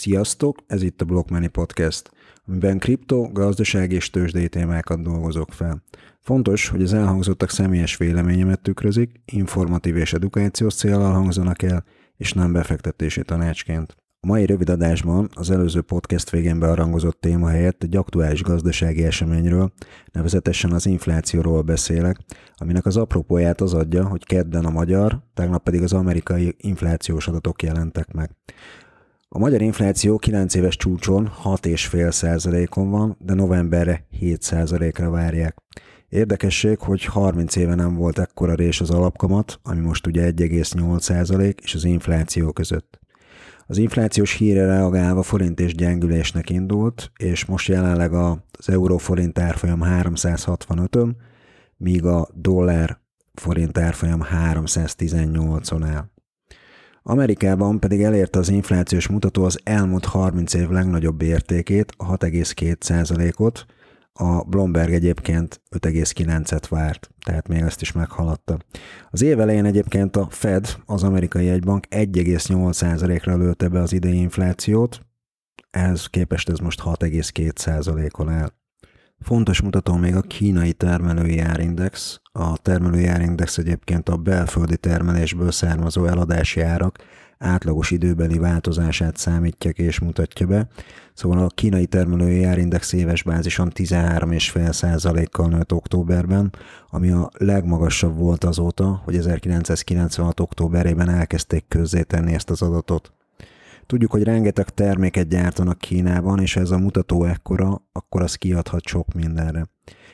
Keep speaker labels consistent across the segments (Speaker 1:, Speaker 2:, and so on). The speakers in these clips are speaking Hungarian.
Speaker 1: Sziasztok, ez itt a Blockmoney Podcast, amiben kripto, gazdaság és tőzsdei témákat dolgozok fel. Fontos, hogy az elhangzottak személyes véleményemet tükrözik, informatív és edukációs célral hangzanak el, és nem befektetési tanácsként. A mai rövid adásban az előző podcast végén bearangozott téma helyett egy aktuális gazdasági eseményről, nevezetesen az inflációról beszélek, aminek az apropóját az adja, hogy kedden a magyar, tegnap pedig az amerikai inflációs adatok jelentek meg. A magyar infláció 9 éves csúcson 6,5 százalékon van, de novemberre 7 százalékra várják. Érdekesség, hogy 30 éve nem volt ekkora rés az alapkamat, ami most ugye 1,8 százalék, és az infláció között. Az inflációs híre reagálva forint és gyengülésnek indult, és most jelenleg az euró-forint árfolyam 365-ön, míg a dollár forint árfolyam 318-on áll. Amerikában pedig elérte az inflációs mutató az elmúlt 30 év legnagyobb értékét, a 6,2%-ot, a Bloomberg egyébként 5,9-et várt, tehát még ezt is meghaladta. Az év elején egyébként a Fed, az amerikai egybank 1,8%-ra lőtte be az idei inflációt, ehhez képest ez most 6,2%-on áll. Fontos mutató még a kínai termelői árindex. A termelői árindex egyébként a belföldi termelésből származó eladási árak átlagos időbeli változását számítja és mutatja be. Szóval a kínai termelői árindex éves bázison 13,5%-kal nőtt októberben, ami a legmagasabb volt azóta, hogy 1996. októberében elkezdték közzétenni ezt az adatot. Tudjuk, hogy rengeteg terméket gyártanak Kínában, és ez a mutató ekkora, akkor az kiadhat sok mindenre.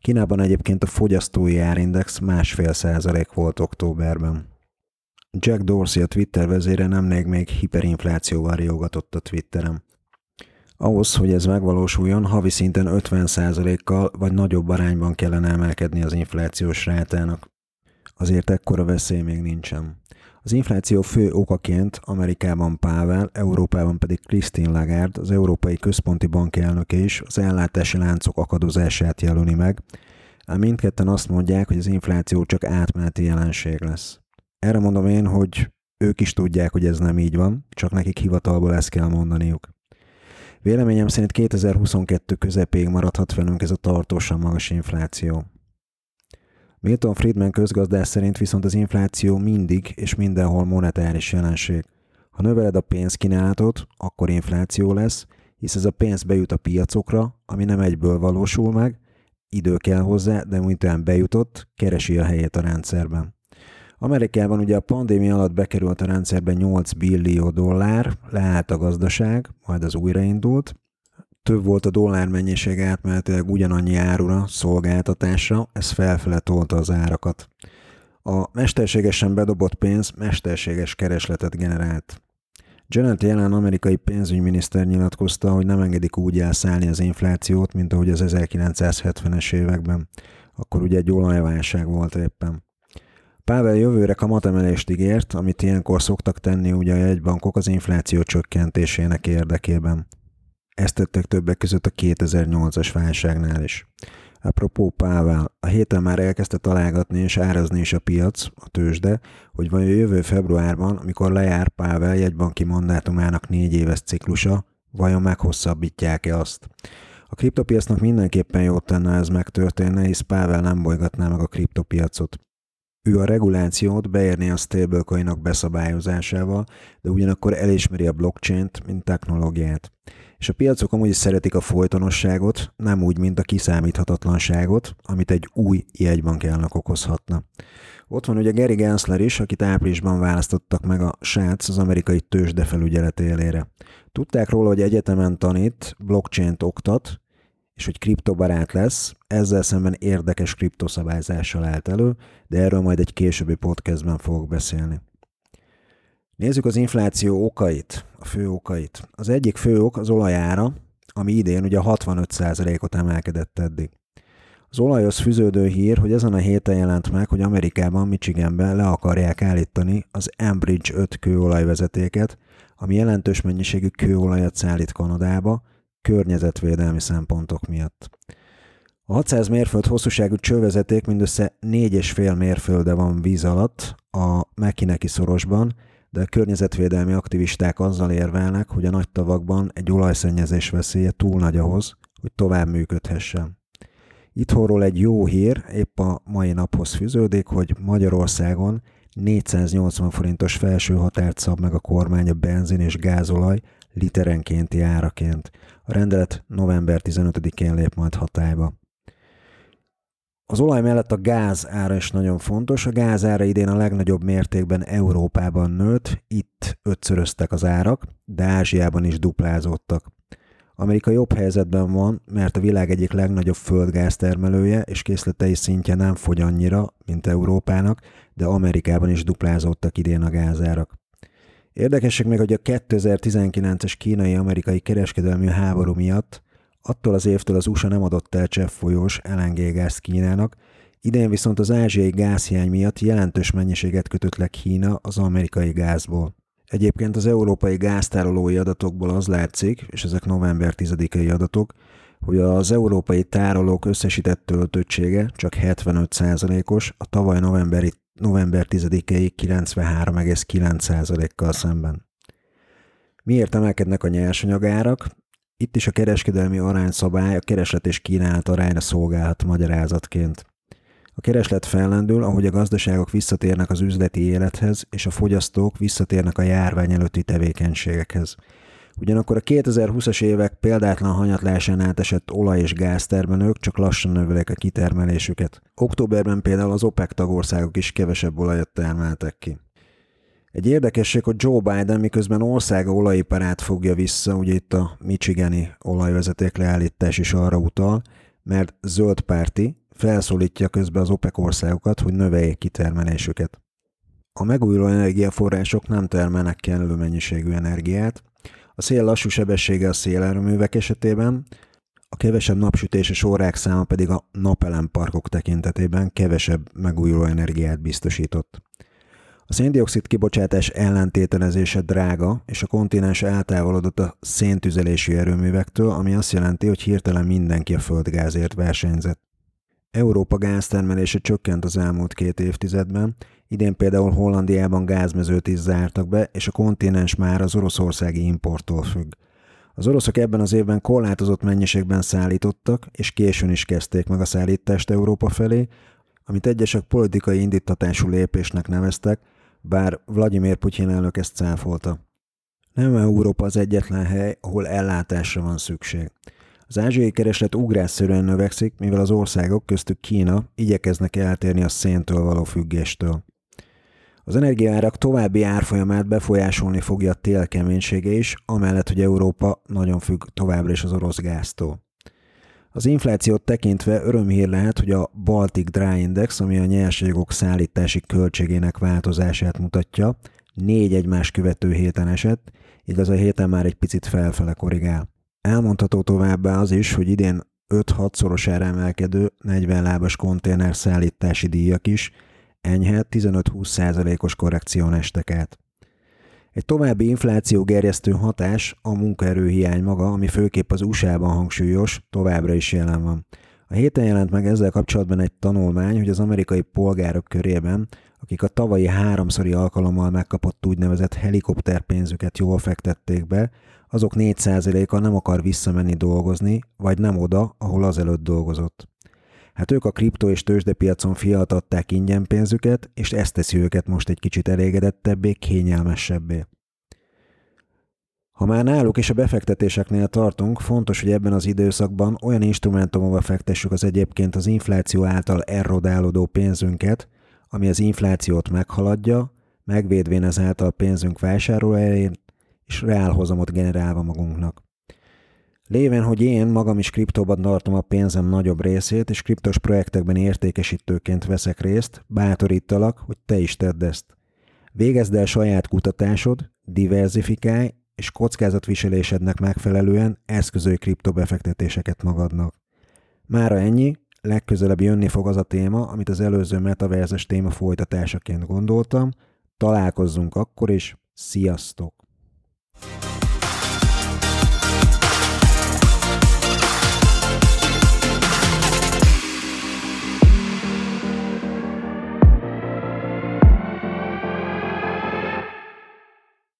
Speaker 1: Kínában egyébként a fogyasztói árindex másfél százalék volt októberben. Jack Dorsey, a Twitter vezére nemrég még hiperinflációval riogatott a Twitteren. Ahhoz, hogy ez megvalósuljon, havi szinten 50%-kal vagy nagyobb arányban kellene emelkedni az inflációs rátának. Azért ekkora veszély még nincsen. Az infláció fő okaként Amerikában Pável, Európában pedig Christine Lagarde, az Európai Központi Bank elnöke is az ellátási láncok akadozását jelöli meg, ám mindketten azt mondják, hogy az infláció csak átmeneti jelenség lesz. Erre mondom én, hogy ők is tudják, hogy ez nem így van, csak nekik hivatalból ezt kell mondaniuk. Véleményem szerint 2022 közepéig maradhat velünk ez a tartósan magas infláció. Milton Friedman közgazdás szerint viszont az infláció mindig és mindenhol monetáris jelenség. Ha növeled a pénzkínálatot, akkor infláció lesz, hisz ez a pénz bejut a piacokra, ami nem egyből valósul meg, idő kell hozzá, de miután bejutott, keresi a helyét a rendszerben. Amerikában ugye a pandémia alatt bekerült a rendszerbe 8 billió dollár, leállt a gazdaság, majd az újraindult, több volt a dollár mennyiség átmenetileg ugyanannyi árura, szolgáltatásra, ez felfele tolta az árakat. A mesterségesen bedobott pénz mesterséges keresletet generált. Janet jelen amerikai pénzügyminiszter nyilatkozta, hogy nem engedik úgy elszállni az inflációt, mint ahogy az 1970-es években. Akkor ugye egy olajválság volt éppen. Pável jövőre kamatemelést ígért, amit ilyenkor szoktak tenni ugye a jegybankok az infláció csökkentésének érdekében. Ezt tettek többek között a 2008-as válságnál is. Apropó Pável, a héten már elkezdte találgatni és árazni is a piac, a tőzsde, hogy vajon jövő februárban, amikor lejár Pável jegybanki mandátumának négy éves ciklusa, vajon meghosszabbítják-e azt. A kriptopiacnak mindenképpen jót tenne, ez megtörténne, hisz Pável nem bolygatná meg a kriptopiacot. Ő a regulációt beérni a stablecoinok beszabályozásával, de ugyanakkor elismeri a blockchain-t, mint technológiát. És a piacok amúgy is szeretik a folytonosságot, nem úgy, mint a kiszámíthatatlanságot, amit egy új jegybank elnök okozhatna. Ott van ugye Gary Gensler is, akit áprilisban választottak meg a SÁC az amerikai tőzsde felügyelet élére. Tudták róla, hogy egyetemen tanít, blockchain-t oktat, és hogy kriptobarát lesz, ezzel szemben érdekes kriptoszabályzással állt elő, de erről majd egy későbbi podcastben fogok beszélni. Nézzük az infláció okait, a fő okait. Az egyik fő ok az olajára, ami idén ugye 65%-ot emelkedett eddig. Az olajhoz fűződő hír, hogy ezen a héten jelent meg, hogy Amerikában, Michiganben le akarják állítani az Enbridge 5 kőolajvezetéket, ami jelentős mennyiségű kőolajat szállít Kanadába, környezetvédelmi szempontok miatt. A 600 mérföld hosszúságú csővezeték mindössze 4,5 mérfölde van víz alatt a Mekineki szorosban, de a környezetvédelmi aktivisták azzal érvelnek, hogy a nagy tavakban egy olajszennyezés veszélye túl nagy ahhoz, hogy tovább működhessen. Itthonról egy jó hír épp a mai naphoz fűződik, hogy Magyarországon 480 forintos felső határt szab meg a kormány a benzin és gázolaj literenkénti áraként. A rendelet november 15-én lép majd hatályba. Az olaj mellett a gáz ára is nagyon fontos. A gáz ára idén a legnagyobb mértékben Európában nőtt, itt ötszöröztek az árak, de Ázsiában is duplázódtak. Amerika jobb helyzetben van, mert a világ egyik legnagyobb földgáztermelője és készletei szintje nem fogy annyira, mint Európának, de Amerikában is duplázódtak idén a gázárak. Érdekesek meg, hogy a 2019-es kínai-amerikai kereskedelmi háború miatt attól az évtől az USA nem adott el cseppfolyós LNG gázt Kínának, idén viszont az ázsiai gázhiány miatt jelentős mennyiséget kötött le Kína az amerikai gázból. Egyébként az európai gáztárolói adatokból az látszik, és ezek november 10-i adatok, hogy az európai tárolók összesített töltöttsége csak 75%-os, a tavaly novemberi, november 10-i 93,9%-kal szemben. Miért emelkednek a nyersanyagárak? Itt is a kereskedelmi arányszabály a kereslet és kínálat arányra szolgálhat magyarázatként. A kereslet fellendül, ahogy a gazdaságok visszatérnek az üzleti élethez, és a fogyasztók visszatérnek a járvány előtti tevékenységekhez. Ugyanakkor a 2020-as évek példátlan hanyatlásán átesett olaj- és gáztermelők csak lassan növelik a kitermelésüket. Októberben például az OPEC tagországok is kevesebb olajat termeltek ki. Egy érdekesség, hogy Joe Biden miközben országa olajiparát fogja vissza, ugye itt a Michigani olajvezeték leállítás is arra utal, mert zöld párti, felszólítja közben az OPEC országokat, hogy növeljék kitermelésüket. A megújuló energiaforrások nem termelnek kellő mennyiségű energiát, a szél lassú sebessége a szélerőművek esetében, a kevesebb napsütéses órák száma pedig a napelemparkok tekintetében kevesebb megújuló energiát biztosított. A széndiokszid kibocsátás ellentételezése drága, és a kontinens eltávolodott a széntüzelési erőművektől, ami azt jelenti, hogy hirtelen mindenki a földgázért versenyzett. Európa gáztermelése csökkent az elmúlt két évtizedben, idén például Hollandiában gázmezőt is zártak be, és a kontinens már az oroszországi importtól függ. Az oroszok ebben az évben korlátozott mennyiségben szállítottak, és későn is kezdték meg a szállítást Európa felé, amit egyesek politikai indítatású lépésnek neveztek, bár Vladimir Putyin elnök ezt cáfolta. Nem Európa az egyetlen hely, ahol ellátásra van szükség. Az ázsiai kereslet ugrásszerűen növekszik, mivel az országok, köztük Kína igyekeznek eltérni a széntől való függéstől. Az energiaárak további árfolyamát befolyásolni fogja a tél keménysége is, amellett, hogy Európa nagyon függ továbbra is az orosz gáztól. Az inflációt tekintve örömhír lehet, hogy a Baltic Dry Index, ami a nyersanyagok szállítási költségének változását mutatja, négy egymás követő héten esett, így az a héten már egy picit felfele korrigál. Elmondható továbbá az is, hogy idén 5-6 szorosára emelkedő 40 lábas konténer szállítási díjak is enyhe 15-20%-os korrekción estek át. Egy további infláció gerjesztő hatás a munkaerőhiány maga, ami főképp az USA-ban hangsúlyos, továbbra is jelen van. A héten jelent meg ezzel kapcsolatban egy tanulmány, hogy az amerikai polgárok körében, akik a tavalyi háromszori alkalommal megkapott úgynevezett helikopterpénzüket jól fektették be, azok 4%-a nem akar visszamenni dolgozni, vagy nem oda, ahol azelőtt dolgozott. Hát ők a kripto és tőzsdepiacon fiatatták ingyen pénzüket, és ezt teszi őket most egy kicsit elégedettebbé, kényelmesebbé. Ha már náluk és a befektetéseknél tartunk, fontos, hogy ebben az időszakban olyan instrumentumokba fektessük az egyébként az infláció által erodálódó pénzünket, ami az inflációt meghaladja, megvédvén ezáltal pénzünk vásárlóerején, és reálhozamot generálva magunknak. Lévén, hogy én magam is kriptóban tartom a pénzem nagyobb részét, és kriptos projektekben értékesítőként veszek részt, bátorítalak, hogy te is tedd ezt. Végezd el saját kutatásod, diversifikálj, és kockázatviselésednek megfelelően eszközölj kriptobefektetéseket magadnak. Mára ennyi, legközelebb jönni fog az a téma, amit az előző metaverzes téma folytatásaként gondoltam. Találkozzunk akkor is, sziasztok!